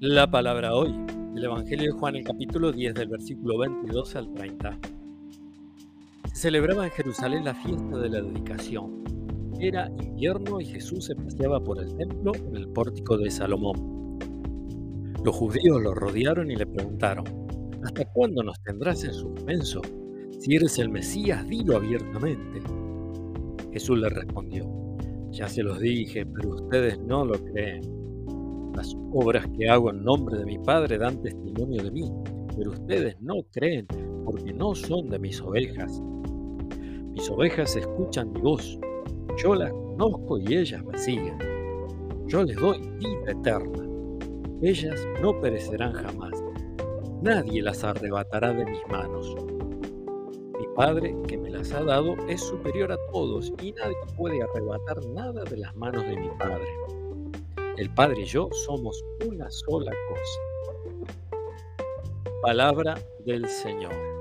La palabra hoy, del Evangelio de Juan, el capítulo 10, del versículo 22 al 30. Se celebraba en Jerusalén la fiesta de la dedicación. Era invierno y Jesús se paseaba por el templo en el pórtico de Salomón. Los judíos lo rodearon y le preguntaron, ¿hasta cuándo nos tendrás en suspenso? Si eres el Mesías, dilo abiertamente. Jesús le respondió, ya se los dije, pero ustedes no lo creen. Las obras que hago en nombre de mi Padre dan testimonio de mí, pero ustedes no creen porque no son de mis ovejas. Mis ovejas escuchan mi voz, yo las conozco y ellas me siguen. Yo les doy vida eterna. Ellas no perecerán jamás. Nadie las arrebatará de mis manos. Mi Padre que me las ha dado es superior a todos y nadie puede arrebatar nada de las manos de mi Padre. El Padre y yo somos una sola cosa. Palabra del Señor.